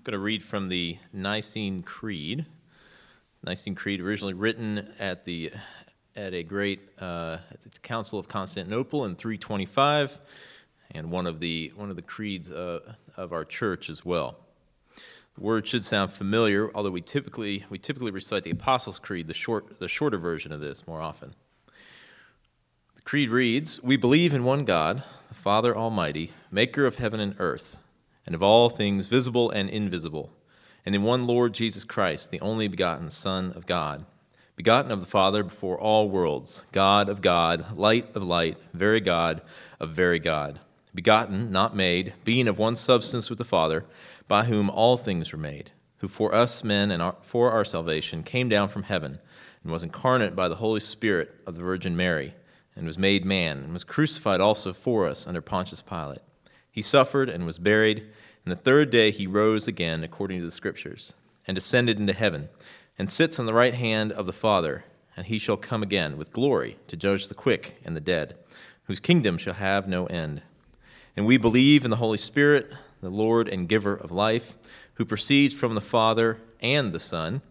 I'm going to read from the Nicene Creed. Nicene Creed, originally written at the at a great uh, at the Council of Constantinople in 325, and one of the one of the creeds uh, of our church as well. The word should sound familiar, although we typically we typically recite the Apostles' Creed, the short the shorter version of this, more often. The creed reads: We believe in one God, the Father Almighty, Maker of heaven and earth, and of all things visible and invisible and in one Lord Jesus Christ, the only begotten Son of God, begotten of the Father before all worlds, God of God, light of light, very God of very God, begotten, not made, being of one substance with the Father, by whom all things were made, who for us men and our, for our salvation came down from heaven, and was incarnate by the Holy Spirit of the Virgin Mary, and was made man, and was crucified also for us under Pontius Pilate. He suffered and was buried and the third day he rose again according to the Scriptures, and ascended into heaven, and sits on the right hand of the Father, and he shall come again with glory to judge the quick and the dead, whose kingdom shall have no end. And we believe in the Holy Spirit, the Lord and giver of life, who proceeds from the Father and the Son,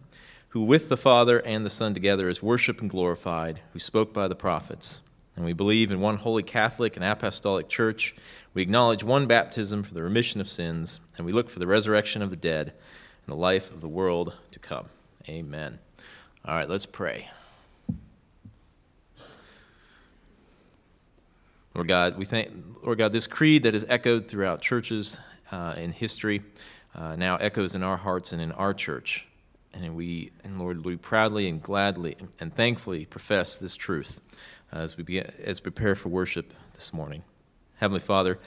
who with the Father and the Son together is worshiped and glorified, who spoke by the prophets. And we believe in one holy Catholic and apostolic church. We acknowledge one baptism for the remission of sins, and we look for the resurrection of the dead and the life of the world to come. Amen. All right, let's pray. Lord God, we thank Lord God this creed that is echoed throughout churches uh, in history uh, now echoes in our hearts and in our church, and we and Lord we proudly and gladly and thankfully profess this truth as we begin, as we prepare for worship this morning. Heavenly Father,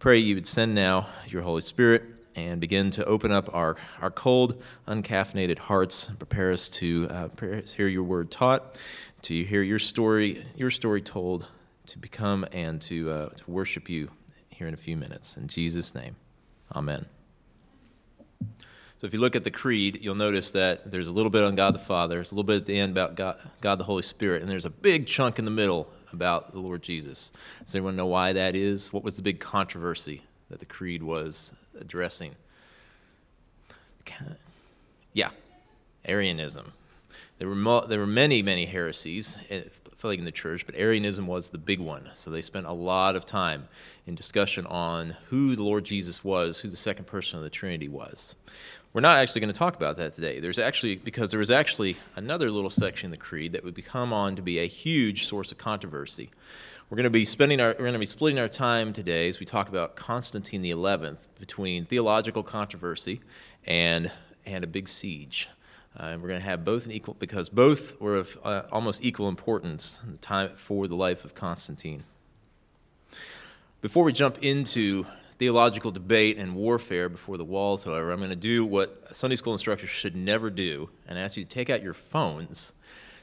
pray you would send now your Holy Spirit and begin to open up our, our cold, uncaffeinated hearts, and prepare us to uh, hear your word taught, to hear your story, your story told, to become and to, uh, to worship you here in a few minutes. In Jesus' name, amen. So if you look at the creed, you'll notice that there's a little bit on God the Father, there's a little bit at the end about God, God the Holy Spirit, and there's a big chunk in the middle about the Lord Jesus. Does anyone know why that is? What was the big controversy that the creed was addressing? Yeah, Arianism. There were, mo- there were many, many heresies eh, in the church, but Arianism was the big one. So they spent a lot of time in discussion on who the Lord Jesus was, who the second person of the Trinity was. We're not actually going to talk about that today. There's actually, because there is actually another little section in the Creed that would become on to be a huge source of controversy. We're going to be spending our, we're going to be splitting our time today as we talk about Constantine the Eleventh between theological controversy and and a big siege. Uh, and we're going to have both in equal because both were of uh, almost equal importance in the time for the life of Constantine. Before we jump into theological debate and warfare before the walls, however, I'm going to do what Sunday school instructors should never do and ask you to take out your phones.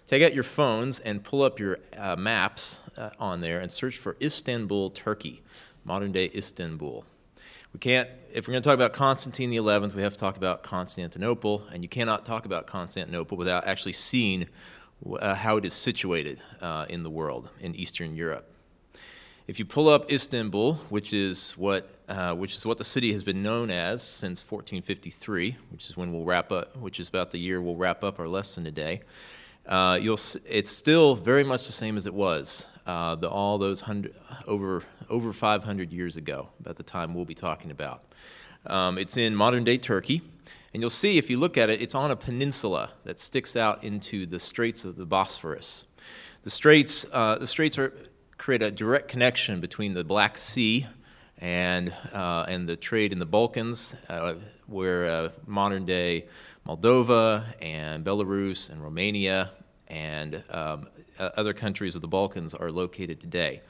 Take out your phones and pull up your uh, maps uh, on there and search for Istanbul, Turkey, modern day Istanbul. We can't, if we're going to talk about Constantine the 11th, we have to talk about Constantinople, and you cannot talk about Constantinople without actually seeing uh, how it is situated uh, in the world, in Eastern Europe. If you pull up Istanbul, which is what uh, which is what the city has been known as since 1453, which is when we'll wrap up, which is about the year we'll wrap up our lesson today. Uh, you'll it's still very much the same as it was uh, the, all those hundred, over over 500 years ago, about the time we'll be talking about. Um, it's in modern day Turkey. And you'll see if you look at it, it's on a peninsula that sticks out into the Straits of the Bosphorus. The straits, uh, the straits are create a direct connection between the Black Sea and, uh, and the trade in the Balkans, uh, where uh, modern day Moldova and Belarus and Romania and um, other countries of the Balkans are located today.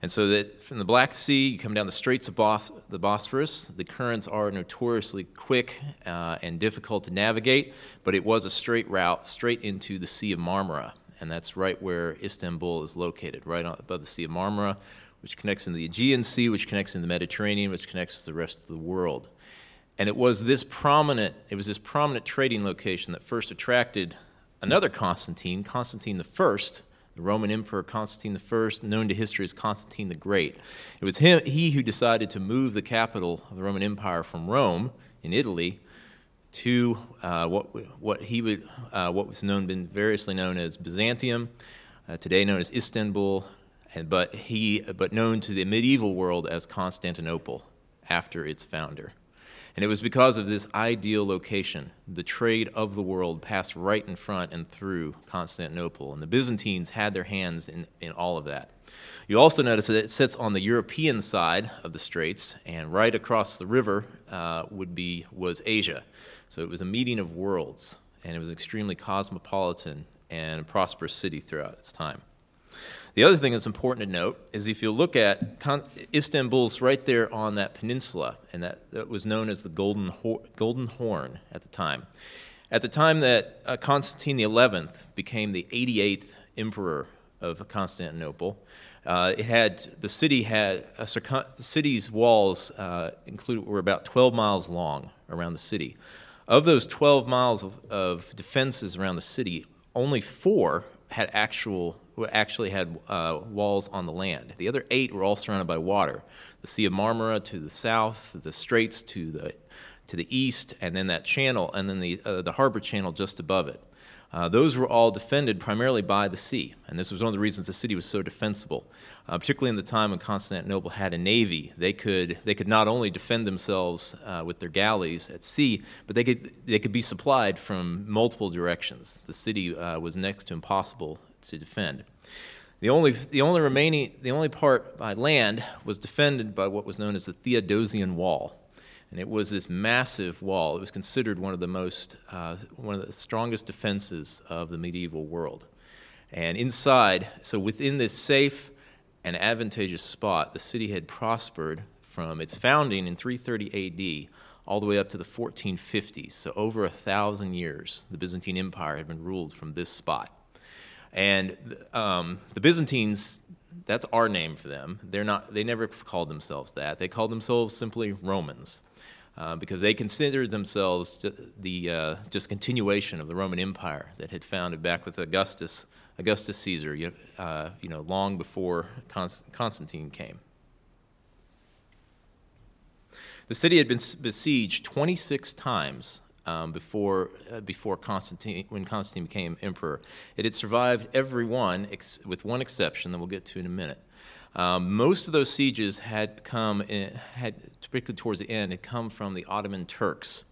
And so that from the Black Sea, you come down the Straits of Bos- the Bosphorus. The currents are notoriously quick uh, and difficult to navigate, but it was a straight route straight into the Sea of Marmara and that's right where Istanbul is located, right above the Sea of Marmara, which connects into the Aegean Sea, which connects into the Mediterranean, which connects to the rest of the world. And it was this prominent, it was this prominent trading location that first attracted another Constantine, Constantine I, the Roman Emperor Constantine I, known to history as Constantine the Great. It was him, he who decided to move the capital of the Roman Empire from Rome in Italy to uh, what, what, he would, uh, what was known, been variously known as Byzantium, uh, today known as Istanbul, and, but, he, but known to the medieval world as Constantinople after its founder. And it was because of this ideal location. The trade of the world passed right in front and through Constantinople, and the Byzantines had their hands in, in all of that. You also notice that it sits on the European side of the straits, and right across the river uh, would be was Asia. So it was a meeting of worlds, and it was extremely cosmopolitan and a prosperous city throughout its time. The other thing that's important to note is if you look at Istanbul's right there on that peninsula, and that, that was known as the Golden, Golden Horn at the time. At the time that uh, Constantine XI became the 88th emperor of Constantinople, uh, it had the city had a circum- the city's walls uh, included were about 12 miles long around the city. Of those 12 miles of, of defenses around the city, only four had actual actually had uh, walls on the land. The other eight were all surrounded by water. The Sea of Marmara to the south, the Straits to the to the east, and then that channel, and then the uh, the harbor channel just above it. Uh, those were all defended primarily by the sea, and this was one of the reasons the city was so defensible. Uh, particularly in the time when Constantinople had a navy, they could they could not only defend themselves uh, with their galleys at sea, but they could they could be supplied from multiple directions. The city uh, was next to impossible to defend. The only, the only remaining, the only part by land was defended by what was known as the Theodosian Wall. And it was this massive wall. It was considered one of the most, uh, one of the strongest defenses of the medieval world. And inside, so within this safe and advantageous spot, the city had prospered from its founding in 330 AD all the way up to the 1450s. So over a thousand years, the Byzantine Empire had been ruled from this spot. And um, the Byzantines, that's our name for them. They're not, they never called themselves that. They called themselves simply Romans. Uh, because they considered themselves the uh, just continuation of the Roman Empire that had founded back with Augustus, Augustus Caesar, you, uh, you know, long before Const- Constantine came. The city had been besieged 26 times um, before, uh, before Constantine, when Constantine became emperor. It had survived every one, with one exception that we'll get to in a minute. Um, most of those sieges had come, in, had particularly towards the end, had come from the Ottoman Turks,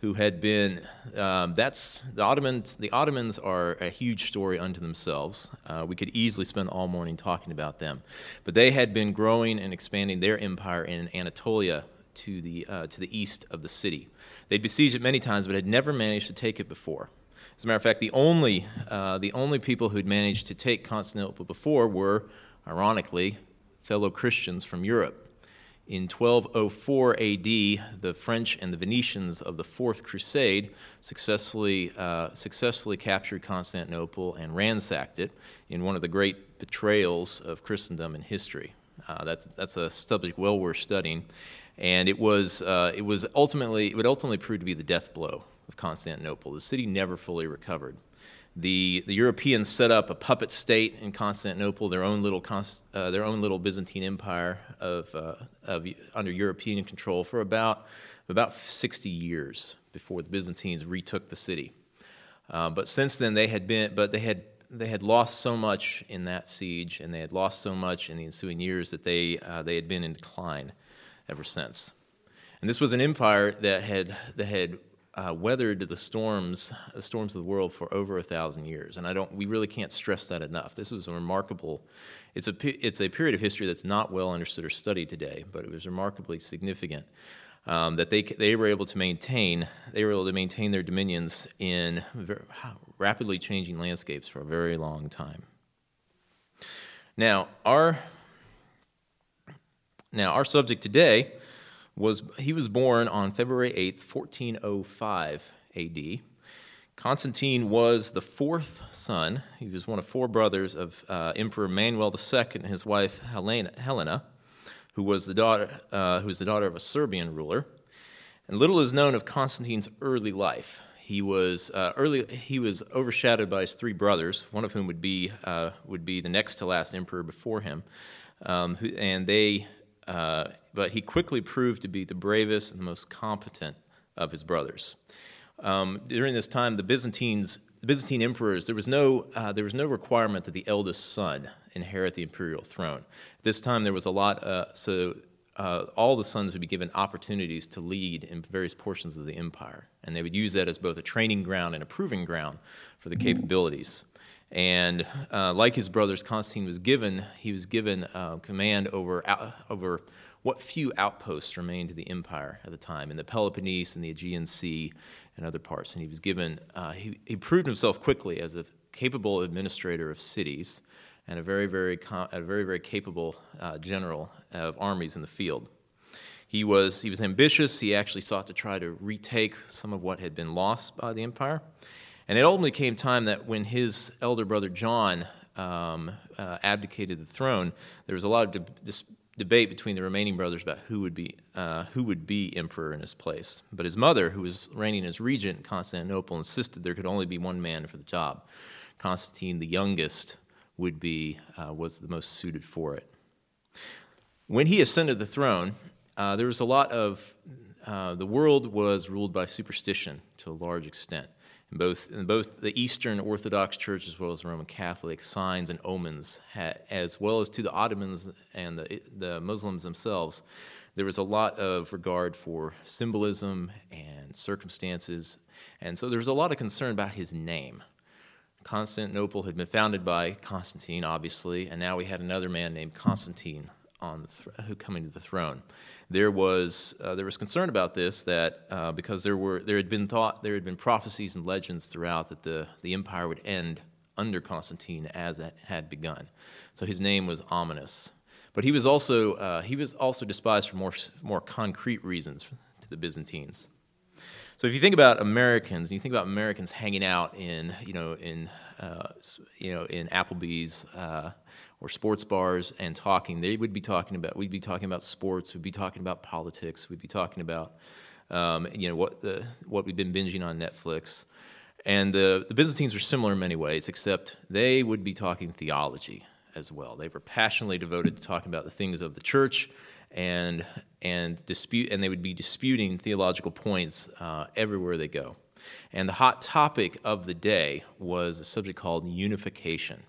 who had been. Um, that's the Ottomans. The Ottomans are a huge story unto themselves. Uh, we could easily spend all morning talking about them, but they had been growing and expanding their empire in Anatolia to the uh, to the east of the city. They'd besieged it many times, but had never managed to take it before. As a matter of fact, the only, uh, the only people who'd managed to take Constantinople before were, ironically, fellow Christians from Europe. In 1204 AD, the French and the Venetians of the Fourth Crusade successfully, uh, successfully captured Constantinople and ransacked it in one of the great betrayals of Christendom in history. Uh, that's, that's a subject well worth studying and it was uh, it was ultimately it would ultimately prove to be the death blow of Constantinople. The city never fully recovered. The, the Europeans set up a puppet state in Constantinople, their own little, uh, their own little Byzantine empire of, uh, of, under European control for about, about 60 years before the Byzantines retook the city. Uh, but since then, they had been, but they had, they had lost so much in that siege, and they had lost so much in the ensuing years that they, uh, they had been in decline ever since. And this was an empire that had, that had uh, weathered the storms, the storms of the world for over a thousand years. And I don't, we really can't stress that enough. This was a remarkable, it's a, it's a period of history that's not well understood or studied today, but it was remarkably significant. Um, that they, they were able to maintain they were able to maintain their dominions in very, rapidly changing landscapes for a very long time. Now, our now, our subject today was he was born on February 8th, 1405 AD. Constantine was the fourth son. He was one of four brothers of uh, Emperor Manuel II and his wife Helena, Helena who was the daughter uh, who was the daughter of a Serbian ruler. And little is known of Constantine's early life. He was uh, early. He was overshadowed by his three brothers, one of whom would be uh, would be the next to last emperor before him, um, who, and they uh, but he quickly proved to be the bravest and the most competent of his brothers. Um, during this time, the Byzantines, the Byzantine emperors, there was no uh, there was no requirement that the eldest son inherit the imperial throne. At this time, there was a lot. Uh, so uh, all the sons would be given opportunities to lead in various portions of the empire, and they would use that as both a training ground and a proving ground for the capabilities. And uh, like his brothers, Constantine was given he was given uh, command over over what few outposts remained to the empire at the time in the Peloponnese and the Aegean Sea and other parts. And he was given uh, he, he proved himself quickly as a capable administrator of cities and a very very a very very capable uh, general of armies in the field. He was he was ambitious. He actually sought to try to retake some of what had been lost by the empire. And it ultimately came time that when his elder brother John um, uh, abdicated the throne, there was a lot of de- debate between the remaining brothers about who would be uh, who would be emperor in his place. But his mother, who was reigning as regent in Constantinople, insisted there could only be one man for the job. Constantine, the youngest, would be uh, was the most suited for it. When he ascended the throne, uh, there was a lot of uh, the world was ruled by superstition to a large extent both, both the Eastern Orthodox Church as well as the Roman Catholic, signs and omens, as well as to the Ottomans and the, the Muslims themselves, there was a lot of regard for symbolism and circumstances, and so there was a lot of concern about his name. Constantinople had been founded by Constantine, obviously, and now we had another man named Constantine on who coming to the throne there was uh, there was concern about this that uh, because there were there had been thought there had been prophecies and legends throughout that the the empire would end under Constantine as it had begun. So his name was ominous, but he was also uh, he was also despised for more more concrete reasons to the Byzantines. So if you think about Americans, and you think about Americans hanging out in you know in uh, you know in Applebee's uh, or sports bars and talking, they would be talking about, we'd be talking about sports, we'd be talking about politics, we'd be talking about, um, you know, what, the, what we've been binging on Netflix. And the, the Byzantines were similar in many ways, except they would be talking theology as well. They were passionately devoted to talking about the things of the church and, and, dispute, and they would be disputing theological points uh, everywhere they go. And the hot topic of the day was a subject called unification.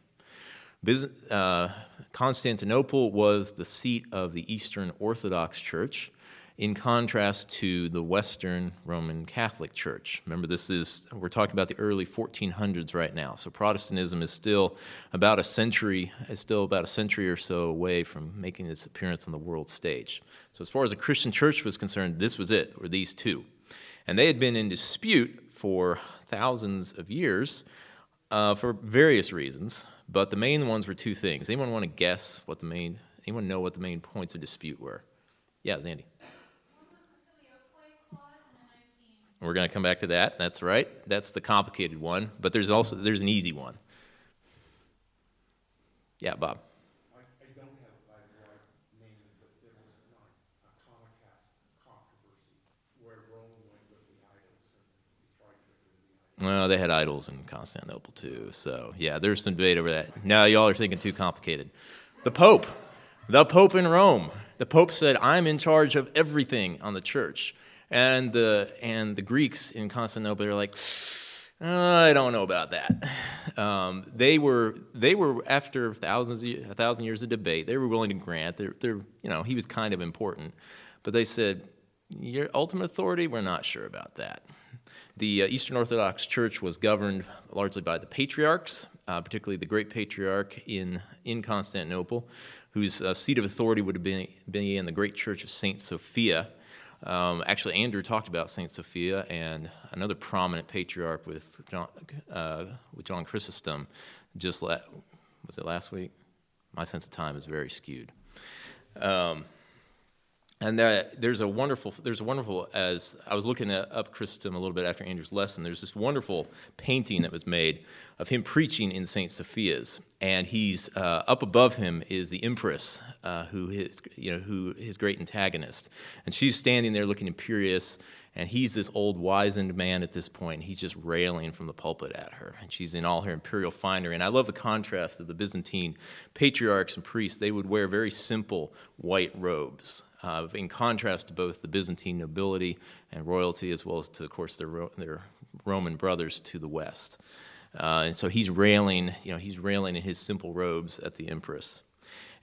Uh, Constantinople was the seat of the Eastern Orthodox Church, in contrast to the Western Roman Catholic Church. Remember, this is, we're talking about the early 1400s right now. So Protestantism is still about a century, is still about a century or so away from making its appearance on the world stage. So as far as the Christian church was concerned, this was it, were these two. And they had been in dispute for thousands of years uh, for various reasons. But the main ones were two things. Anyone want to guess what the main, anyone know what the main points of dispute were? Yeah, Zandy. We're going to come back to that. That's right. That's the complicated one. But there's also there's an easy one. Yeah, Bob. Well, they had idols in Constantinople too. So, yeah, there's some debate over that. Now, y'all are thinking too complicated. The Pope, the Pope in Rome. The Pope said, I'm in charge of everything on the church. And the, and the Greeks in Constantinople are like, I don't know about that. Um, they were they were after thousands a thousand years of debate. They were willing to grant. They're, they're you know he was kind of important, but they said your ultimate authority. We're not sure about that. The uh, Eastern Orthodox Church was governed largely by the patriarchs, uh, particularly the great patriarch in, in Constantinople, whose uh, seat of authority would have been, been in the great church of St. Sophia. Um, actually, Andrew talked about St. Sophia and another prominent patriarch with John, uh, with John Chrysostom just la- was it last week? My sense of time is very skewed. Um, and there's a wonderful, there's a wonderful, as I was looking at, up Chrysostom a little bit after Andrew's lesson, there's this wonderful painting that was made of him preaching in St. Sophia's. And he's, uh, up above him is the empress, uh, who his, you know, who his great antagonist. And she's standing there looking imperious, and he's this old wizened man at this point. He's just railing from the pulpit at her. And she's in all her imperial finery. And I love the contrast of the Byzantine patriarchs and priests. They would wear very simple white robes uh, in contrast to both the Byzantine nobility and royalty, as well as to, of course, their, their Roman brothers to the west. Uh, and so he's railing, you know, he's railing in his simple robes at the empress.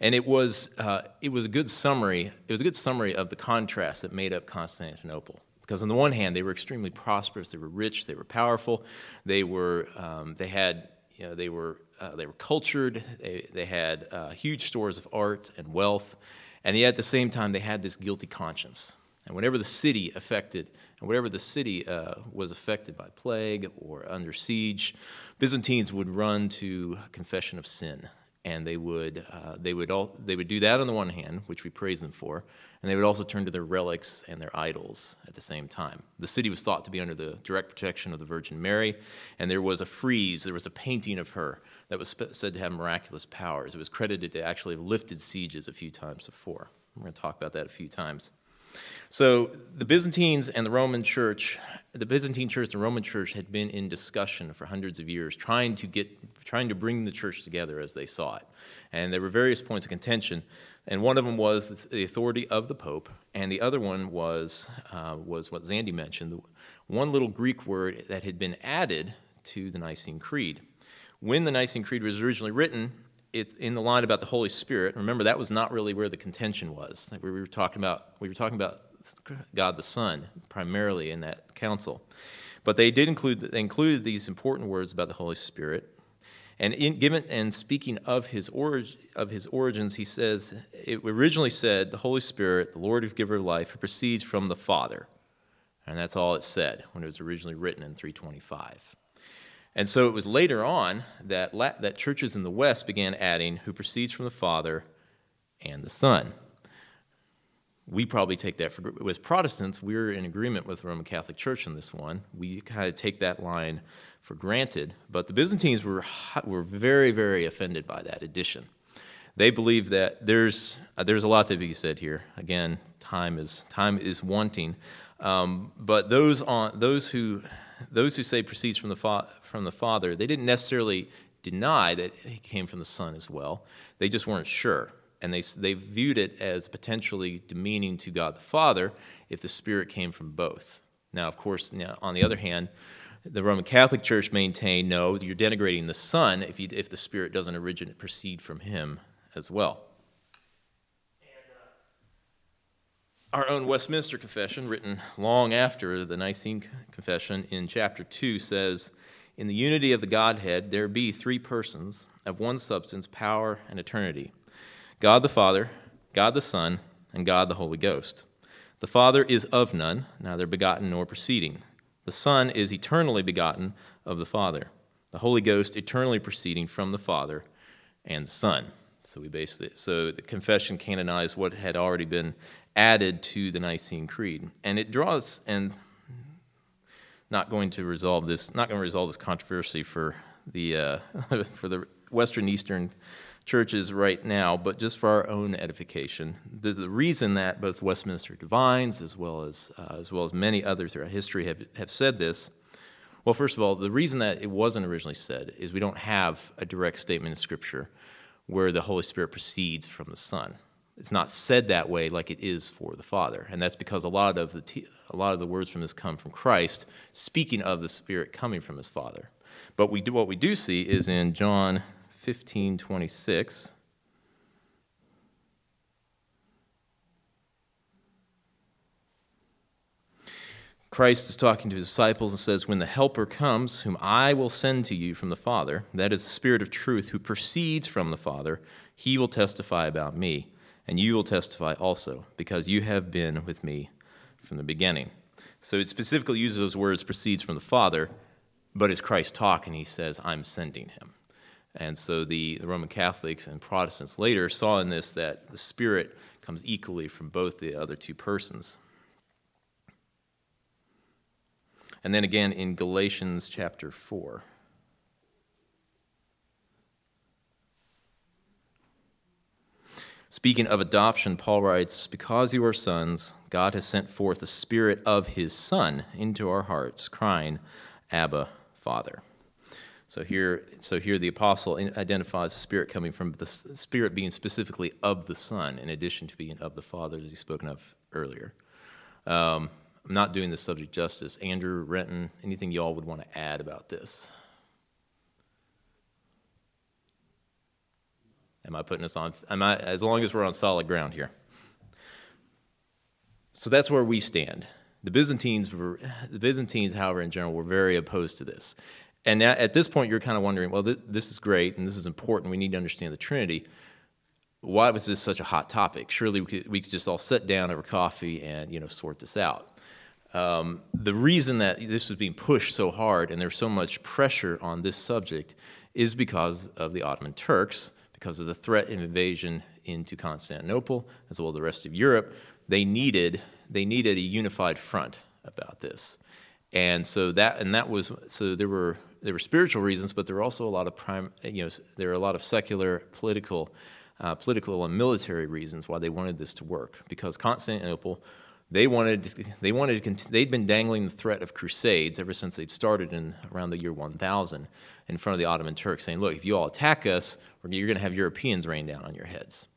And it was, uh, it was a good summary, it was a good summary of the contrast that made up Constantinople. Because on the one hand, they were extremely prosperous, they were rich, they were powerful, they were, um, they had, you know, they were, uh, they were cultured, they, they had uh, huge stores of art and wealth, and yet at the same time, they had this guilty conscience. And whenever the city affected, and whenever the city uh, was affected by plague or under siege, Byzantines would run to confession of sin, and they would uh, they would all they would do that on the one hand, which we praise them for, and they would also turn to their relics and their idols at the same time. The city was thought to be under the direct protection of the Virgin Mary, and there was a frieze, there was a painting of her that was said to have miraculous powers. It was credited to actually have lifted sieges a few times before. We're going to talk about that a few times. So the Byzantines and the Roman Church, the Byzantine Church and Roman Church had been in discussion for hundreds of years, trying to get, trying to bring the church together as they saw it. And there were various points of contention, and one of them was the authority of the Pope, and the other one was uh, was what Zandi mentioned, the one little Greek word that had been added to the Nicene Creed. When the Nicene Creed was originally written, it, in the line about the Holy Spirit, remember that was not really where the contention was. We were talking about we were talking about God the Son primarily in that council. But they did include they included these important words about the Holy Spirit. And in, given and speaking of his orig, of his origins, he says it originally said the Holy Spirit, the Lord of giver of life, who proceeds from the Father, and that's all it said when it was originally written in 325. And so it was later on that that churches in the West began adding who proceeds from the Father and the Son we probably take that for with Protestants. We're in agreement with the Roman Catholic Church on this one. We kind of take that line for granted, but the Byzantines were were very very offended by that addition. They believe that there's uh, there's a lot to be said here. Again, time is time is wanting, um, but those on those who those who say proceeds from the fa- from the Father, they didn't necessarily deny that he came from the Son as well. They just weren't sure and they, they viewed it as potentially demeaning to God the Father if the Spirit came from both. Now, of course, now, on the other hand, the Roman Catholic Church maintained no, you're denigrating the Son if, you, if the Spirit doesn't originate, proceed from Him as well. Uh, our own Westminster Confession, written long after the Nicene Confession in chapter 2, says, In the unity of the Godhead, there be three persons of one substance, power, and eternity God the Father, God the Son, and God the Holy Ghost. The Father is of none, neither begotten nor proceeding. The Son is eternally begotten of the Father. The Holy Ghost eternally proceeding from the Father and the Son. So we basically so the confession canonized what had already been added to the Nicene Creed, and it draws and not going to resolve this not going to resolve this controversy for the uh, for the Western Eastern churches right now, but just for our own edification. The reason that both Westminster Divines, as well as, uh, as well as many others throughout history, have, have said this. Well, first of all, the reason that it wasn't originally said is we don't have a direct statement in Scripture where the Holy Spirit proceeds from the Son. It's not said that way like it is for the Father, and that's because a lot of the a lot of the words from this come from Christ, speaking of the Spirit coming from His Father. But we do what we do see is in John 15 26. Christ is talking to his disciples and says, When the Helper comes, whom I will send to you from the Father, that is the Spirit of truth who proceeds from the Father, he will testify about me, and you will testify also, because you have been with me from the beginning. So it specifically uses those words, proceeds from the Father, but it's Christ talking, he says, I'm sending him. And so the, the, Roman Catholics and Protestants later saw in this that the Spirit comes equally from both the other two persons. And then again in Galatians chapter 4. Speaking of adoption, Paul writes, Because you are sons, God has sent forth the Spirit of His Son into our hearts, crying, Abba, Father. So here, so here the apostle identifies the Spirit coming from the Spirit being specifically of the Son, in addition to being of the Father, as he's spoken of earlier. Um, I'm not doing this subject justice. Andrew, Renton, anything y'all would want to add about this? Am I putting us on? Am I, as long as we're on solid ground here. So that's where we stand. The Byzantines were, the Byzantines, however, in general, were very opposed to this. And at this point, you're kind of wondering, well, th- this is great and this is important. We need to understand the Trinity. Why was this such a hot topic? Surely we could, we could just all sit down over coffee and you know sort this out. Um, the reason that this was being pushed so hard and there's so much pressure on this subject is because of the Ottoman Turks, because of the threat and invasion into Constantinople as well as the rest of Europe. They needed they needed a unified front about this, and so that and that was so there were there were spiritual reasons, but there were also a lot of prime you know there are a lot of secular political. Uh, political and military reasons why they wanted this to work because Constantinople they wanted they wanted they'd been dangling the threat of crusades ever since they'd started in around the year 1000 in front of the Ottoman Turks saying look if you all attack us you're going to have Europeans rain down on your heads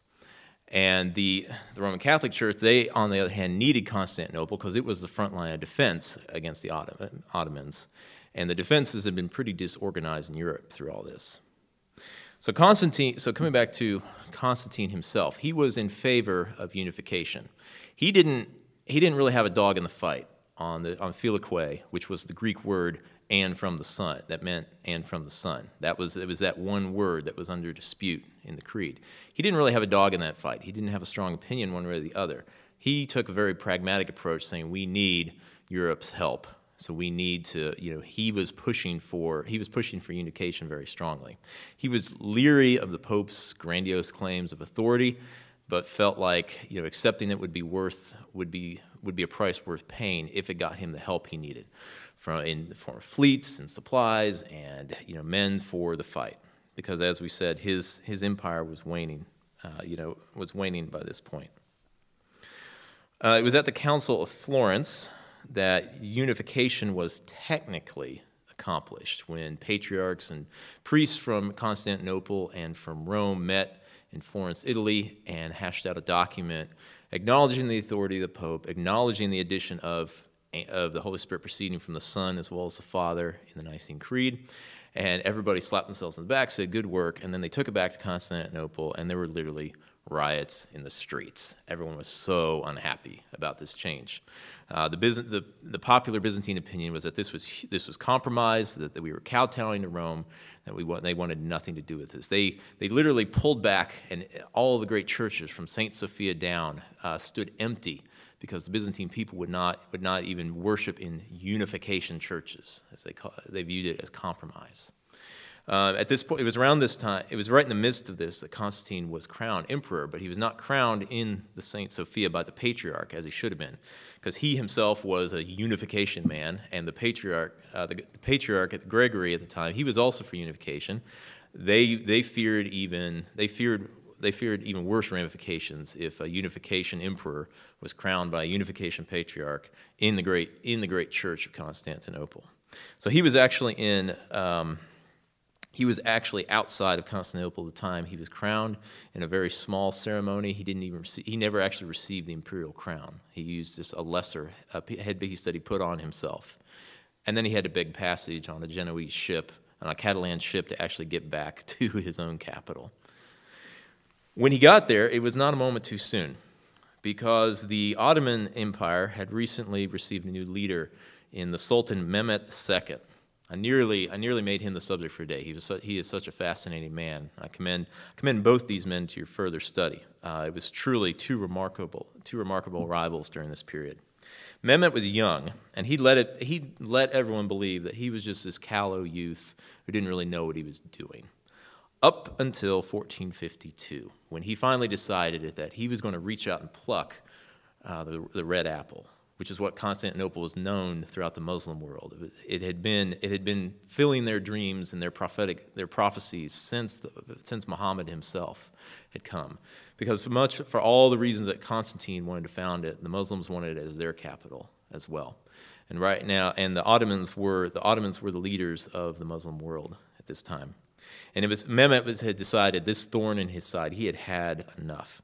and the, the Roman Catholic Church, they, on the other hand, needed Constantinople because it was the front line of defense against the Ottoman, Ottomans. And the defenses had been pretty disorganized in Europe through all this. So Constantine, so coming back to Constantine himself, he was in favor of unification. He didn't, he didn't really have a dog in the fight on the on Filioque, which was the Greek word and from the Son. That meant and from the Son. That was it was that one word that was under dispute in the creed. He didn't really have a dog in that fight. He didn't have a strong opinion one way or the other. He took a very pragmatic approach, saying we need Europe's help. So we need to, you know, he was pushing for he was pushing for unification very strongly. He was leery of the Pope's grandiose claims of authority, but felt like you know accepting it would be worth would be would be a price worth paying if it got him the help he needed in the form of fleets and supplies and you know men for the fight. Because as we said his his empire was waning uh, you know was waning by this point. Uh, it was at the council of florence that unification was technically accomplished when patriarchs and priests from constantinople and from rome met in florence italy and hashed out a document acknowledging the authority of the pope acknowledging the addition of of the Holy Spirit proceeding from the Son as well as the Father in the Nicene Creed. And everybody slapped themselves in the back, said, Good work. And then they took it back to Constantinople, and there were literally riots in the streets. Everyone was so unhappy about this change. Uh, the, the, the, popular Byzantine opinion was that this was, this was compromise, that, that we were kowtowing to Rome, that we, they wanted nothing to do with this. They, they literally pulled back, and all the great churches from St. Sophia down uh, stood empty because the Byzantine people would not, would not even worship in unification churches, as they, call, they viewed it as compromise. Uh, at this point, it was around this time, it was right in the midst of this that Constantine was crowned emperor, but he was not crowned in the Saint Sophia by the patriarch as he should have been, because he himself was a unification man, and the patriarch, uh, the, the patriarch Gregory at the time, he was also for unification. They, they feared even, they feared they feared even worse ramifications if a unification emperor was crowned by a unification patriarch in the great, in the great church of Constantinople. So he was actually in. Um, he was actually outside of Constantinople at the time. He was crowned in a very small ceremony. He didn't even he never actually received the imperial crown. He used just a lesser a headpiece that he put on himself. And then he had to beg passage on a Genoese ship, on a Catalan ship, to actually get back to his own capital. When he got there, it was not a moment too soon because the Ottoman Empire had recently received a new leader in the Sultan Mehmet II. I nearly, I nearly made him the subject for a day. He, was, he is such a fascinating man. I commend, commend both these men to your further study. Uh, it was truly two remarkable, two remarkable rivals during this period. Mehmet was young, and he let, it, he let everyone believe that he was just this callow youth who didn't really know what he was doing up until 1452, when he finally decided that he was going to reach out and pluck uh, the, the red apple, which is what Constantinople was known throughout the Muslim world. It, was, it, had been, it had been filling their dreams and their prophetic their prophecies since, the, since Muhammad himself had come. Because for, much, for all the reasons that Constantine wanted to found it, the Muslims wanted it as their capital as well. And right now, and the Ottomans were the Ottomans were the leaders of the Muslim world at this time. And it was Mehmet had decided this thorn in his side, he had had enough.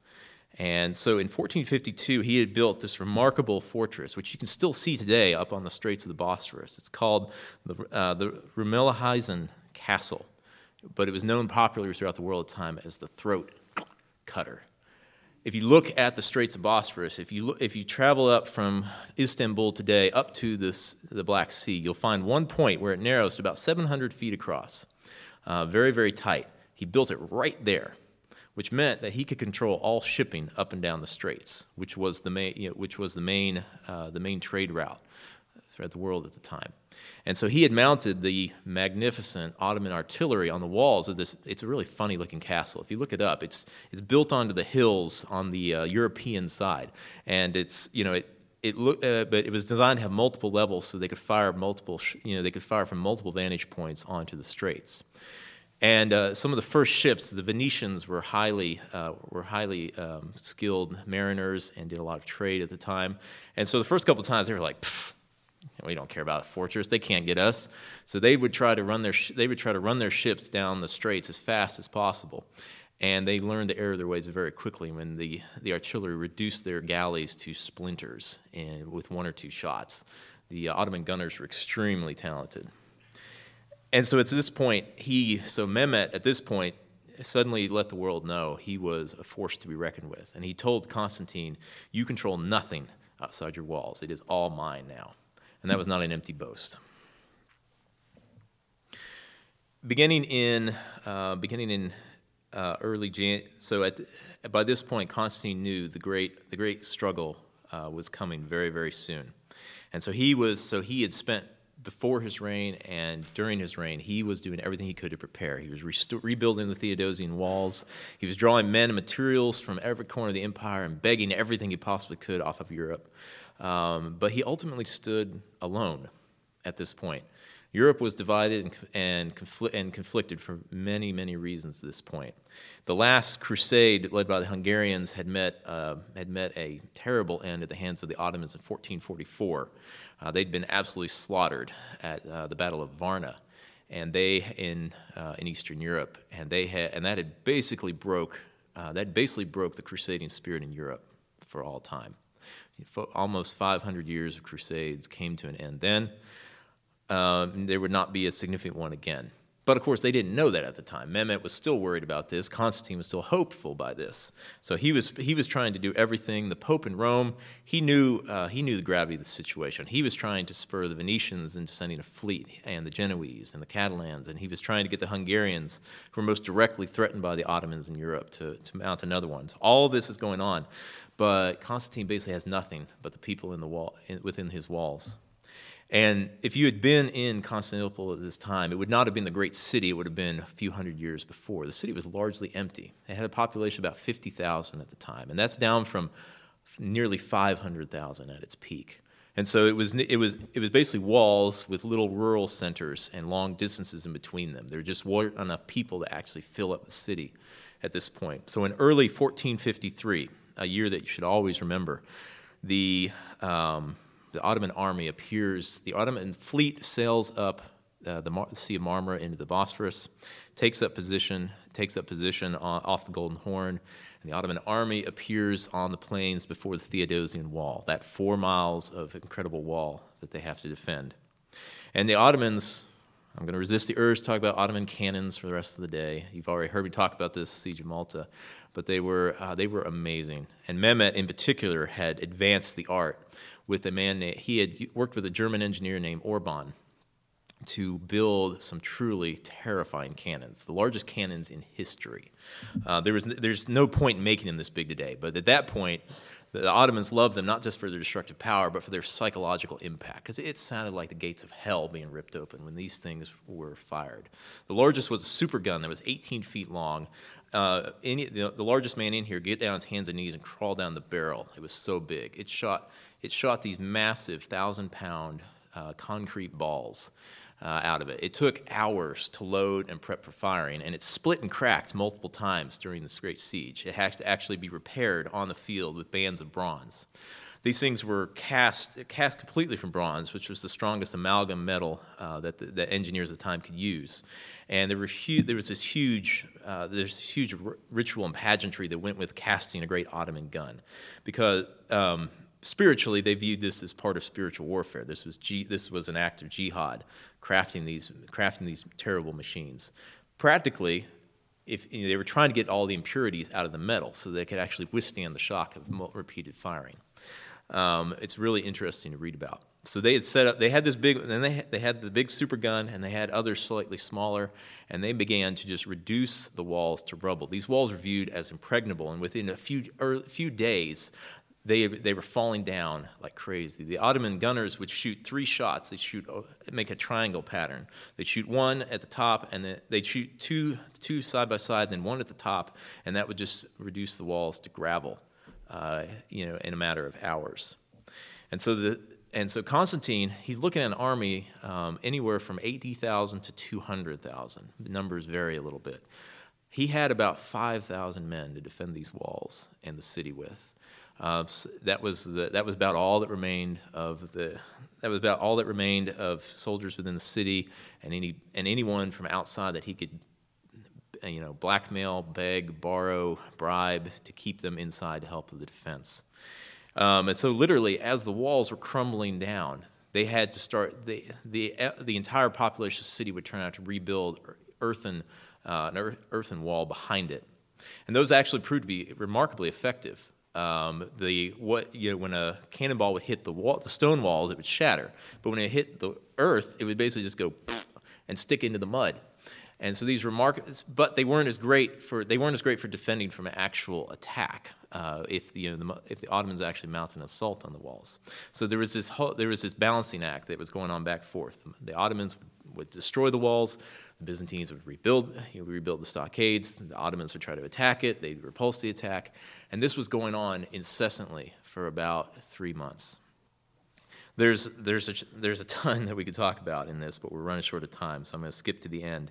And so in 1452, he had built this remarkable fortress, which you can still see today up on the Straits of the Bosphorus. It's called the, uh, the Castle, but it was known popularly throughout the world at the time as the Throat Cutter. If you look at the Straits of Bosphorus, if you, look, if you travel up from Istanbul today up to this, the Black Sea, you'll find one point where it narrows to about 700 feet across. Uh, very, very tight. He built it right there which meant that he could control all shipping up and down the straits, which was the main, you know, which was the main, uh, the main trade route throughout the world at the time. And so he had mounted the magnificent Ottoman artillery on the walls of this. It's a really funny looking castle. If you look it up, it's, it's built onto the hills on the uh, European side. And it's, you know, it, it look, uh, but it was designed to have multiple levels so they could fire multiple, you know, they could fire from multiple vantage points onto the straits. And uh, some of the first ships, the Venetians were highly, uh, were highly um, skilled mariners and did a lot of trade at the time. And so the first couple of times they were like, we don't care about a fortress; they can't get us. So they would try to run their they would try to run their ships down the straits as fast as possible. And they learned to err their ways very quickly when the, the artillery reduced their galleys to splinters and with one or two shots. The uh, Ottoman gunners were extremely talented. And so at this point, he, so Mehmet at this point, suddenly let the world know he was a force to be reckoned with. And he told Constantine, You control nothing outside your walls. It is all mine now. And that was not an empty boast. Beginning in, uh, beginning in uh, early Jan, so at, by this point, Constantine knew the great, the great struggle uh, was coming very, very soon. And so he was, so he had spent before his reign and during his reign, he was doing everything he could to prepare. He was rebuilding the Theodosian walls. He was drawing men and materials from every corner of the empire and begging everything he possibly could off of Europe. Um, but he ultimately stood alone at this point. Europe was divided and, and, confl- and, conflicted for many, many reasons at this point. The last crusade, led by the Hungarians, had met, uh, had met a terrible end at the hands of the Ottomans in 1444. Uh, they'd been absolutely slaughtered at uh, the Battle of Varna, and they in uh, in Eastern Europe, and they had and that had basically broke uh, that basically broke the crusading spirit in Europe for all time. Almost 500 years of crusades came to an end then. Um, there would not be a significant one again. But of course, they didn't know that at the time. Mehmet was still worried about this. Constantine was still hopeful by this. So he was, he was trying to do everything. The Pope in Rome, he knew, uh, he knew the gravity of the situation. He was trying to spur the Venetians into sending a fleet, and the Genoese, and the Catalans, and he was trying to get the Hungarians, who were most directly threatened by the Ottomans in Europe, to, to mount another one. So all this is going on. But Constantine basically has nothing but the people in the wall, in, within his walls. And if you had been in Constantinople at this time, it would not have been the great city it would have been a few hundred years before. The city was largely empty. It had a population of about 50,000 at the time, and that's down from nearly 500,000 at its peak. And so it was, it, was, it was basically walls with little rural centers and long distances in between them. There just weren't enough people to actually fill up the city at this point. So in early 1453, a year that you should always remember, the, um, the Ottoman army appears, the Ottoman fleet sails up uh, the, Mar- Sea of Marmara into the Bosphorus, takes up position, takes up position on, off the Golden Horn, and the Ottoman army appears on the plains before the Theodosian Wall, that four miles of incredible wall that they have to defend. And the Ottomans, I'm going to resist the urge to talk about Ottoman cannons for the rest of the day. You've already heard me talk about this, Siege of Malta, but they were, uh, they were amazing. And Mehmet, in particular, had advanced the art with a man, named, he had worked with a German engineer named Orban to build some truly terrifying cannons, the largest cannons in history. Uh, there was, there's no point in making them this big today, but at that point, the Ottomans loved them not just for their destructive power, but for their psychological impact, because it sounded like the gates of hell being ripped open when these things were fired. The largest was a super gun that was 18 feet long. Uh, any, the, the largest man in here get down on his hands and knees and crawl down the barrel. It was so big. It shot it shot these massive thousand pound uh, concrete balls uh, out of it. It took hours to load and prep for firing, and it split and cracked multiple times during this great siege. It had to actually be repaired on the field with bands of bronze. These things were cast, cast completely from bronze, which was the strongest amalgam metal uh, that, the, engineers at the time could use. And there, were hu- there was this huge, uh, there's this huge r- ritual and pageantry that went with casting a great Ottoman gun, because um, spiritually they viewed this as part of spiritual warfare. This was this was an act of jihad, crafting these crafting these terrible machines. Practically, if you know, they were trying to get all the impurities out of the metal so they could actually withstand the shock of repeated firing. Um, it's really interesting to read about. So they had set up, they had this big, and then they, they had the big super gun, and they had others slightly smaller, and they began to just reduce the walls to rubble. These walls were viewed as impregnable, and within a few, er, few days, they, they were falling down like crazy. The Ottoman gunners would shoot three shots. They'd shoot, oh, make a triangle pattern. They'd shoot one at the top, and then they'd shoot two, two side by side, and then one at the top, and that would just reduce the walls to gravel uh, you know, in a matter of hours. And so the and so Constantine, he's looking at an army um, anywhere from 80,000 to 200,000. The numbers vary a little bit. He had about 5,000 men to defend these walls and the city with. Uh, that was the, that was about all that remained of the that was about all that remained of soldiers within the city and any and anyone from outside that he could you know, blackmail, beg, borrow, bribe to keep them inside to help the defense. Um, and so, literally, as the walls were crumbling down, they had to start, the, the, the entire population of the city would turn out to rebuild earthen, uh, an earthen wall behind it. And those actually proved to be remarkably effective. Um, the what you know when a cannonball would hit the wall, the stone walls, it would shatter. But when it hit the earth, it would basically just go and stick into the mud. And so these remark, but they weren't as great for they weren't as great for defending from an actual attack. Uh, if you know, the, if the Ottomans actually mounted an assault on the walls, so there was this whole, there was this balancing act that was going on back forth. The Ottomans would destroy the walls, the Byzantines would rebuild you know, rebuild the stockades. The Ottomans would try to attack it. They'd repulse the attack, and this was going on incessantly for about three months. There's, there's, a, there's a ton that we could talk about in this, but we're running short of time, so I'm going to skip to the end.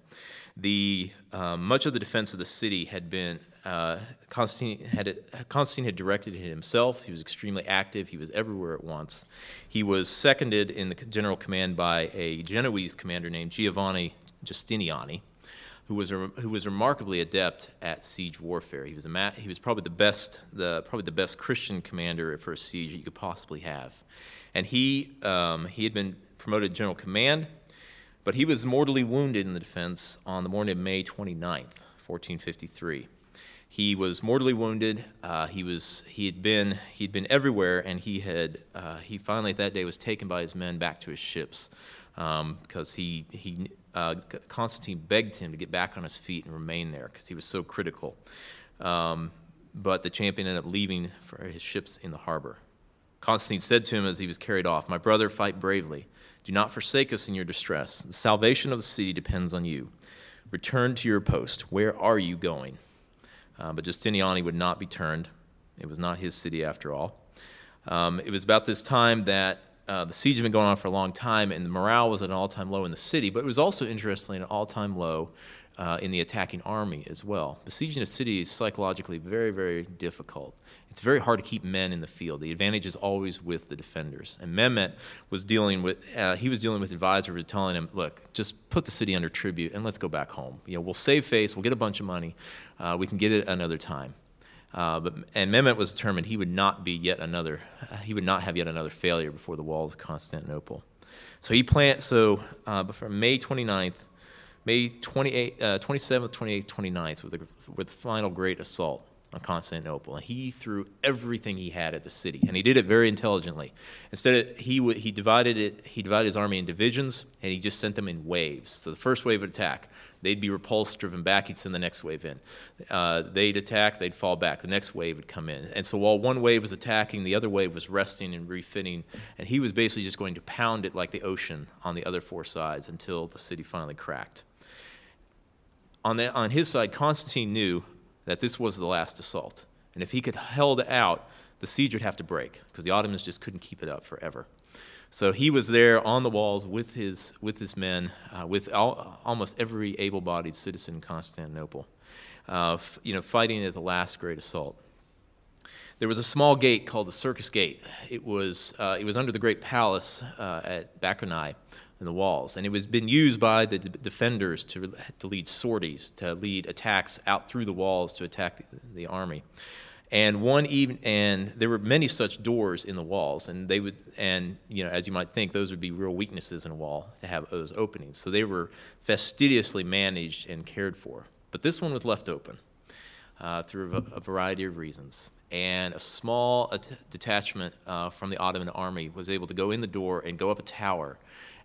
The, um, much of the defense of the city had been, uh, Constantine, had, Constantine had directed it himself. He was extremely active. He was everywhere at once. He was seconded in the general command by a Genoese commander named Giovanni Giustiniani, who was, who was remarkably adept at siege warfare. He was, a, he was probably, the best, the, probably the best Christian commander for a siege you could possibly have. And he, um, he had been promoted general command, but he was mortally wounded in the defense on the morning of May 29th, 1453. He was mortally wounded. Uh, he was he had been he'd been everywhere, and he had uh, he finally that day was taken by his men back to his ships um, because he he uh, Constantine begged him to get back on his feet and remain there because he was so critical. Um, but the champion ended up leaving for his ships in the harbor. Constantine said to him as he was carried off, My brother, fight bravely. Do not forsake us in your distress. The salvation of the city depends on you. Return to your post. Where are you going? Uh, but Giustiniani would not be turned. It was not his city after all. Um, it was about this time that uh, the siege had been going on for a long time, and the morale was at an all time low in the city, but it was also, interestingly, an all time low uh, in the attacking army as well. Besieging a city is psychologically very, very difficult. It's very hard to keep men in the field. The advantage is always with the defenders. And Mehmet was dealing with, uh, he was dealing with advisors telling him, look, just put the city under tribute and let's go back home. You know, we'll save face, we'll get a bunch of money, uh, we can get it another time. Uh, but, and Mehmet was determined he would not be yet another, uh, he would not have yet another failure before the walls of Constantinople. So he planned, so uh, from May 29th May 28, uh, 27th, 28th, 29th with the, with the final great assault on Constantinople. And he threw everything he had at the city, and he did it very intelligently. Instead, of, he, w- he, divided it, he divided his army in divisions, and he just sent them in waves. So the first wave of attack, they'd be repulsed, driven back, he'd send the next wave in. Uh, they'd attack, they'd fall back. The next wave would come in. And so while one wave was attacking, the other wave was resting and refitting, and he was basically just going to pound it like the ocean on the other four sides until the city finally cracked on, the, on his side, Constantine knew that this was the last assault. And if he could held out, the siege would have to break because the Ottomans just couldn't keep it up forever. So he was there on the walls with his, with his men, uh, with all, almost every able bodied citizen in Constantinople, uh, f- you know, fighting at the last great assault. there was a small gate called the Circus Gate. It was, uh, it was under the Great Palace uh, at Blachernae in the walls, and it was been used by the d- defenders to, to lead sorties, to lead attacks out through the walls to attack the, the army. And one even, and there were many such doors in the walls, and they would, and you know, as you might think, those would be real weaknesses in a wall to have those openings. So they were fastidiously managed and cared for. But this one was left open uh, through a, a, variety of reasons. And a small at- detachment uh, from the Ottoman army was able to go in the door and go up a tower.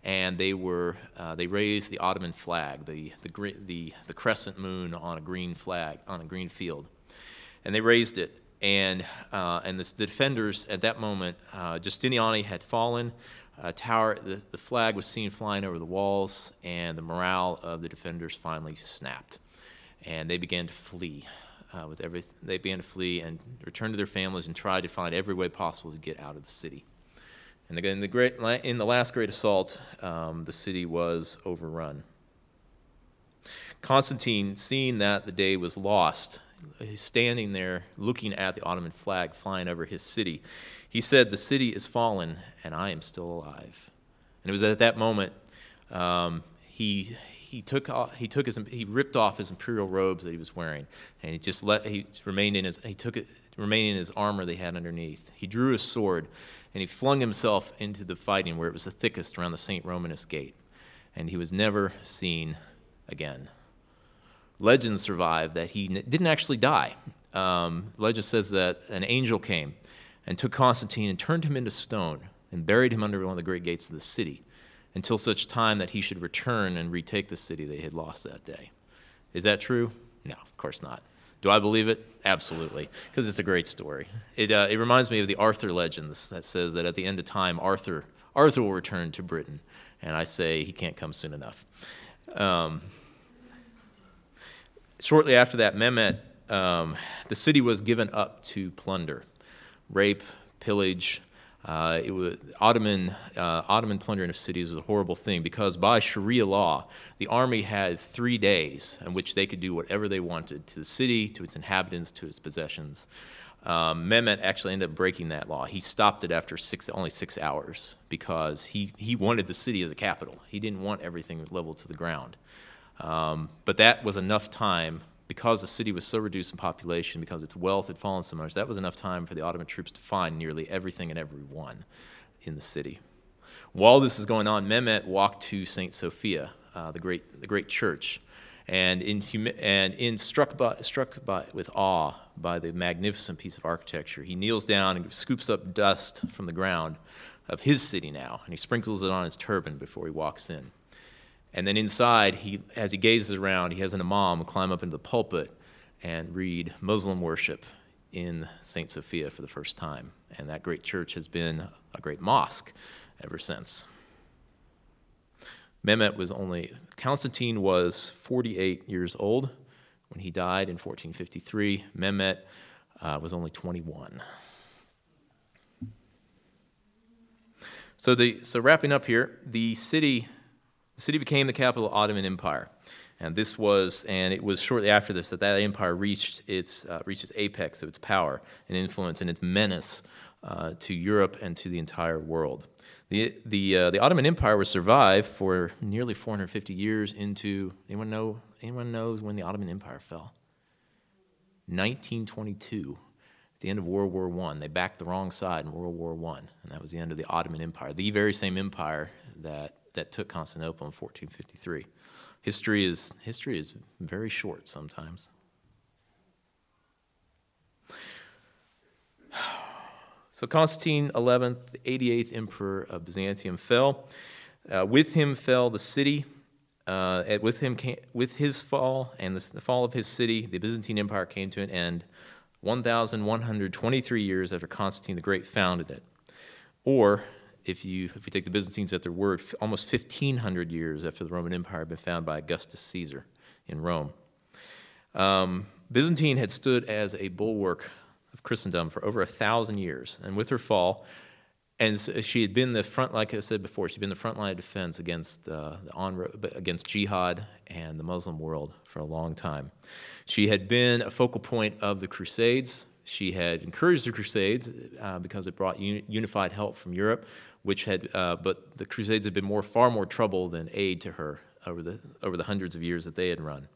And they were uh, they raised the Ottoman flag, the, the, the, the crescent moon on a green flag, on a green field. And they raised it. And, uh, and the defenders at that moment, uh, Giustiniani had fallen. Uh, tower, the, the flag was seen flying over the walls, and the morale of the defenders finally snapped and they began to flee. Uh, with every, they began to flee and return to their families and try to find every way possible to get out of the city. And again, in the, great, in the last great assault, um, the city was overrun. Constantine, seeing that the day was lost, he's standing there looking at the Ottoman flag flying over his city. He said, The city is fallen, and I am still alive. And it was at that moment um, he, he took off, he took his he ripped off his imperial robes that he was wearing, and he just let he remained in his he took it remaining in his armor they had underneath. He drew his sword, and he flung himself into the fighting where it was the thickest around the Saint Romanus gate, and he was never seen again. Legends survive that he didn't actually die. Um, legend says that an angel came and took Constantine and turned him into stone and buried him under one of the great gates of the city until such time that he should return and retake the city they had lost that day. Is that true? No, of course not. Do I believe it? Absolutely, because it's a great story. It, uh, it reminds me of the Arthur legends that says that at the end of time, Arthur, Arthur will return to Britain. And I say he can't come soon enough. Um, shortly after that, Mehmet, um, the city was given up to plunder, rape, pillage, uh, it was Ottoman uh, Ottoman plundering of cities was a horrible thing because by Sharia law, the army had three days in which they could do whatever they wanted to the city, to its inhabitants, to its possessions. Um, Mehmet actually ended up breaking that law. He stopped it after six, only six hours because he, he wanted the city as a capital. He didn't want everything leveled to the ground. Um, but that was enough time because the city was so reduced in population, because its wealth had fallen so much, that was enough time for the Ottoman troops to find nearly everything and everyone in the city. While this is going on, Mehmet walked to St. Sophia, uh, the, great, the great church, and, in, and in struck, by, struck by, with awe by the magnificent piece of architecture, he kneels down and scoops up dust from the ground of his city now, and he sprinkles it on his turban before he walks in. And then inside, he, as he gazes around, he has an imam climb up into the pulpit and read Muslim worship in St. Sophia for the first time. And that great church has been a great mosque ever since. Mehmet was only, Constantine was 48 years old when he died in 1453. Mehmet uh, was only 21. So, the, so wrapping up here, the city the city became the capital of the Ottoman Empire. And this was, and it was shortly after this that that empire reached its, uh, reached its apex of its power and influence and its menace uh, to Europe and to the entire world. The, the, uh, the Ottoman Empire would survive for nearly 450 years into, anyone know, anyone knows when the Ottoman Empire fell? 1922, at the end of World War I. They backed the wrong side in World War I, and that was the end of the Ottoman Empire, the very same empire that that took Constantinople in 1453. History is, history is very short sometimes. So Constantine XI, the 88th emperor of Byzantium, fell. Uh, with him fell the city. Uh, with him, came, with his fall and the, the fall of his city, the Byzantine Empire came to an end 1,123 years after Constantine the Great founded it. Or if you, if you take the Byzantines at their word, almost 1,500 years after the Roman Empire had been founded by Augustus Caesar in Rome. Um, Byzantine had stood as a bulwark of Christendom for over a thousand years, and with her fall, and she had been the front, like I said before, she'd been the front line of defense against uh, the on, against jihad and the Muslim world for a long time. She had been a focal point of the Crusades she had encouraged the Crusades uh, because it brought uni- unified help from Europe, which had, uh, but the Crusades had been more, far more trouble than aid to her over the over the hundreds of years that they had run.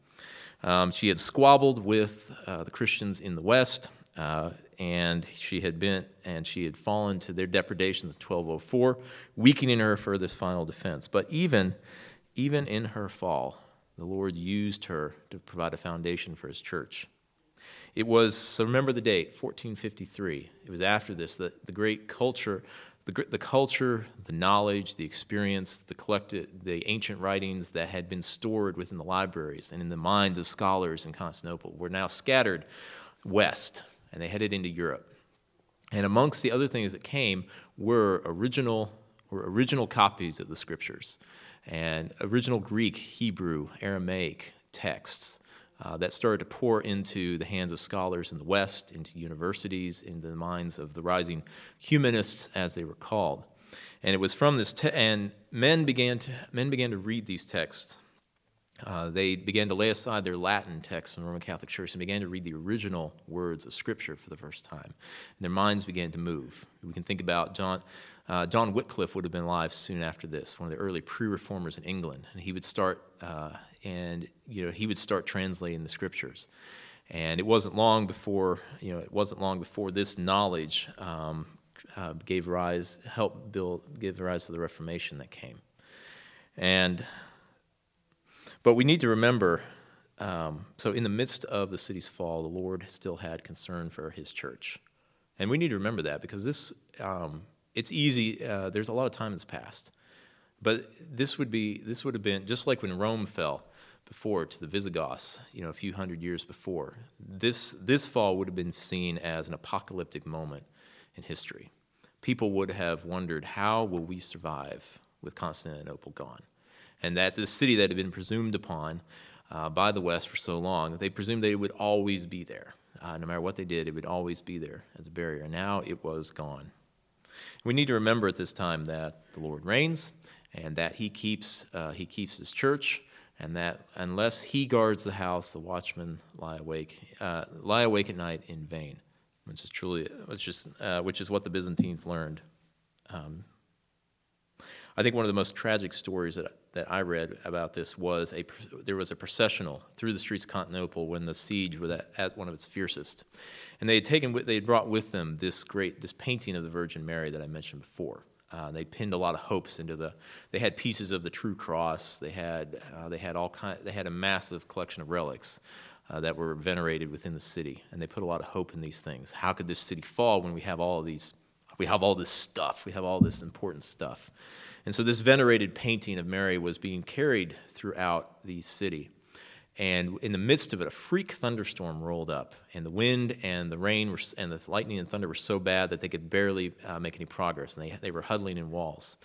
Um, she had squabbled with uh, the Christians in the West, uh, and she had been and she had fallen to their depredations in 1204, weakening her for this final defense. But even even in her fall, the Lord used her to provide a foundation for his church. It was, so remember the date, 1453. It was after this that the great culture, the, the culture, the knowledge, the experience, the collected, the ancient writings that had been stored within the libraries and in the minds of scholars in Constantinople were now scattered west, and they headed into Europe. And amongst the other things that came were original, were original copies of the scriptures and original Greek, Hebrew, Aramaic texts uh, that started to pour into the hands of scholars in the West, into universities, into the minds of the rising humanists, as they were called. And it was from this, te- and men began to men began to read these texts. Uh, they began to lay aside their Latin texts in the Roman Catholic Church and began to read the original words of Scripture for the first time. And their minds began to move. We can think about John. Uh, John Wycliffe would have been alive soon after this, one of the early pre-reformers in England, and he would start uh, and you know he would start translating the scriptures. And it wasn't long before you know it wasn't long before this knowledge um, uh, gave rise, helped build, give rise to the Reformation that came. And but we need to remember. Um, so, in the midst of the city's fall, the Lord still had concern for His church, and we need to remember that because this um, it's easy. Uh, there's a lot of time that's passed, but this would be this would have been just like when Rome fell before to the Visigoths, you know, a few hundred years before. This, this fall would have been seen as an apocalyptic moment in history. People would have wondered, how will we survive with Constantinople gone? And that the city that had been presumed upon uh, by the West for so long, they presumed they would always be there. Uh, no matter what they did, it would always be there as a barrier. Now it was gone. We need to remember at this time that the Lord reigns and that He keeps, uh, he keeps His church and that unless he guards the house, the watchmen lie awake, uh, lie awake at night in vain, which is truly, which is, uh, which is what the Byzantines learned. Um, I think one of the most tragic stories that, that I read about this was a there was a processional through the streets of Constantinople when the siege was at, at one of its fiercest, and they had taken they had brought with them this great this painting of the Virgin Mary that I mentioned before. Uh, they pinned a lot of hopes into the. They had pieces of the true cross. They had uh, they had all kind. They had a massive collection of relics uh, that were venerated within the city, and they put a lot of hope in these things. How could this city fall when we have all these? We have all this stuff. We have all this important stuff, and so this venerated painting of Mary was being carried throughout the city. And in the midst of it, a freak thunderstorm rolled up, and the wind and the rain were, and the lightning and thunder were so bad that they could barely uh, make any progress, and they, they were huddling in walls.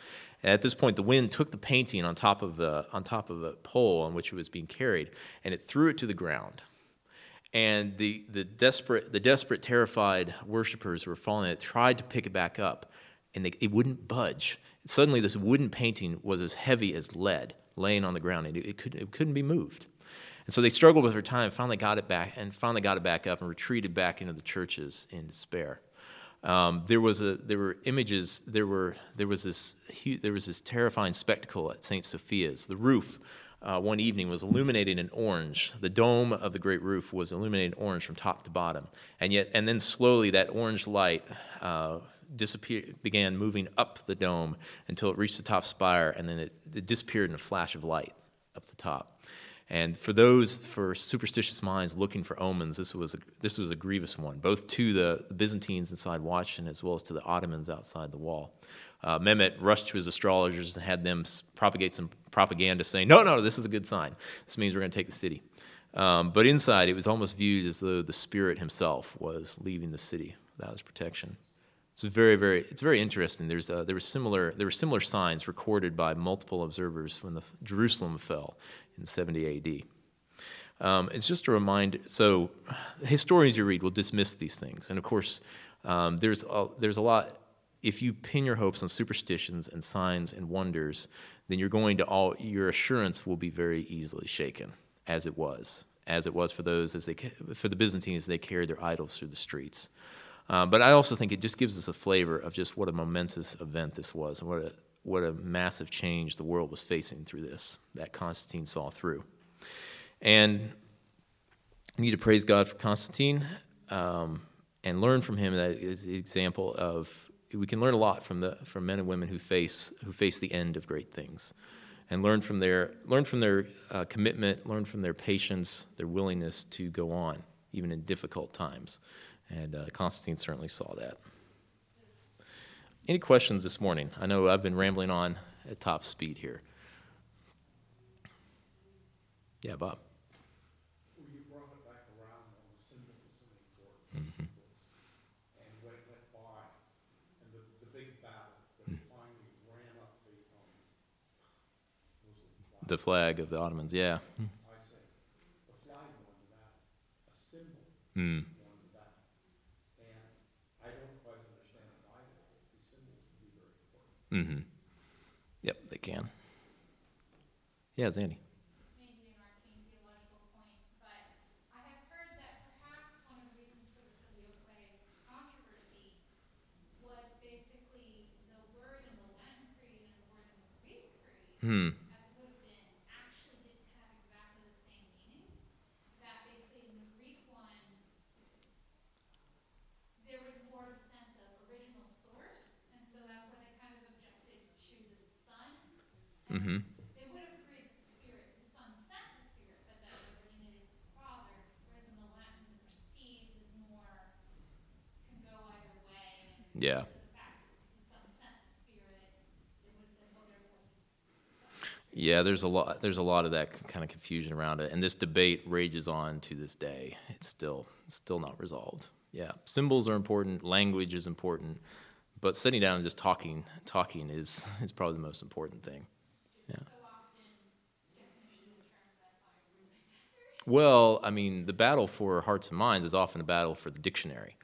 And at this point, the wind took the painting on top of the on top of a pole on which it was being carried, and it threw it to the ground. And the, the desperate the desperate, terrified worshippers who were falling it tried to pick it back up, and they, it wouldn't budge. Suddenly, this wooden painting was as heavy as lead, laying on the ground, and it, it, could, it couldn't be moved. And so they struggled with her time, finally got it back, and finally got it back up and retreated back into the churches in despair. Um, there was a there were images there were there was this there was this terrifying spectacle at St. Sophia's. The roof uh, one evening was illuminated in orange. The dome of the great roof was illuminated orange from top to bottom, and yet and then slowly that orange light. Uh, disappeared, began moving up the dome until it reached the top spire, and then it, it disappeared in a flash of light up the top. And for those, for superstitious minds looking for omens, this was a, this was a grievous one, both to the, the Byzantines inside Washington as well as to the Ottomans outside the wall. Uh, Mehmet rushed to his astrologers and had them propagate some propaganda saying, no, no, this is a good sign. This means we're going to take the city. Um, but inside, it was almost viewed as though the spirit himself was leaving the city without his protection. So it's very, very, it's very interesting. There's, uh, there, were similar, there were similar signs recorded by multiple observers when the Jerusalem fell in 70 AD. Um, it's just a reminder. So, historians you read will dismiss these things, and of course, um, there's a, there's a lot. If you pin your hopes on superstitions and signs and wonders, then you're going to all your assurance will be very easily shaken, as it was. as it was for those as they for the Byzantines they carried their idols through the streets. Uh, but I also think it just gives us a flavor of just what a momentous event this was and what a, what a massive change the world was facing through this that Constantine saw through. And we need to praise God for Constantine um, and learn from him that is the example of we can learn a lot from the from men and women who face who face the end of great things and learn from their learn from their uh, commitment, learn from their patience, their willingness to go on even in difficult times. And uh, Constantine certainly saw that. Any questions this morning? I know I've been rambling on at top speed here. Yeah, Bob. Well, you brought it back around on the symbols and the important symbols. And when it went by, and the, the big battle that finally ran up the, what was it, The flag of the Ottomans, yeah. I say, the flag battle, a symbol Hmm. won the battle. And I don't quite understand it either, the symbols can be very important. Mm-hmm. Yep, they can. Yeah, Zandy. This may be an arcane theological point, but I have heard that perhaps one of the reasons for the filioque controversy was basically the word in the Latin creed and the word in the Greek creed, Hmm. as it would have been, actually didn't have exactly the same meaning. That basically in the Greek one, there was more of a sense of original source, and so that's why they kind of objected to the Son. Mm-hmm. They would have agreed that the Spirit, the Son sent the Spirit, but that it originated from the Father, whereas in the Latin, the proceeds is more, can go either way. And Yeah. because of the fact that the Son sent the Spirit, it would have said, well, therefore, he sent Yeah, there's a lot. There's a lot of that kind of confusion around it, and this debate rages on to this day. It's still still not resolved. Yeah, symbols are important. Language is important, but sitting down and just talking talking is is probably the most important thing. Yeah. Well, I mean, the battle for hearts and minds is often a battle for the dictionary.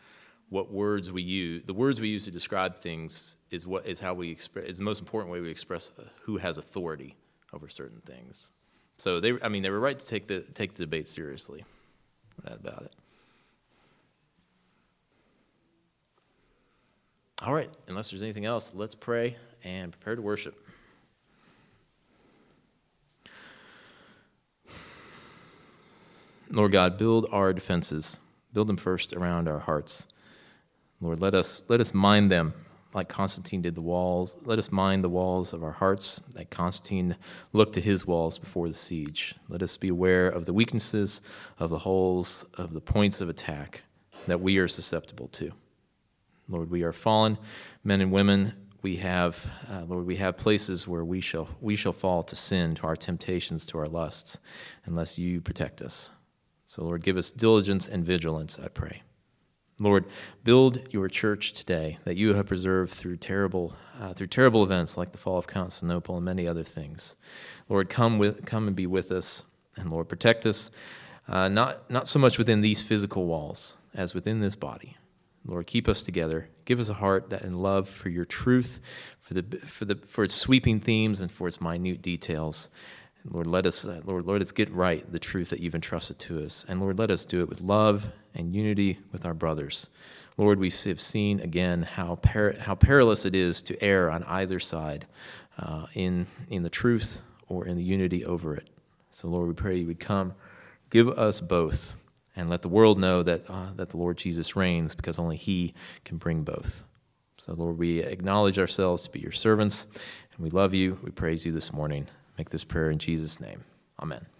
What words we use, the words we use to describe things, is what is how we express. Is the most important way we express uh, who has authority over certain things. So they, I mean, they were right to take the take the debate seriously. Doubt about it. All right, unless there's anything else, let's pray and prepare to worship. Lord God, build our defenses. Build them first around our hearts. Lord, let us let us mind them like Constantine did the walls. Let us mind the walls of our hearts, like Constantine looked to his walls before the siege. Let us be aware of the weaknesses, of the holes, of the points of attack that we are susceptible to. Lord, we are fallen men and women. We have, uh, Lord, we have places where we shall we shall fall to sin, to our temptations, to our lusts, unless you protect us. So, Lord, give us diligence and vigilance, I pray. Lord, build your church today that you have preserved through terrible, uh, through terrible events like the fall of Constantinople and many other things. Lord, come with, come and be with us, and Lord, protect us, uh, not not so much within these physical walls as within this body. Lord, keep us together. Give us a heart that in love for your truth, for the for the for its sweeping themes and for its minute details. And Lord, let us, uh, Lord, let us get right the truth that you've entrusted to us. And Lord, let us do it with love and unity with our brothers. Lord, we have seen again how, how perilous it is to err on either side uh, in, in the truth or in the unity over it. So, Lord, we pray you would come, give us both, and let the world know that, uh, that the Lord Jesus reigns because only he can bring both. So, Lord, we acknowledge ourselves to be your servants, and we love you. We praise you this morning. Make this prayer in Jesus' name. Amen.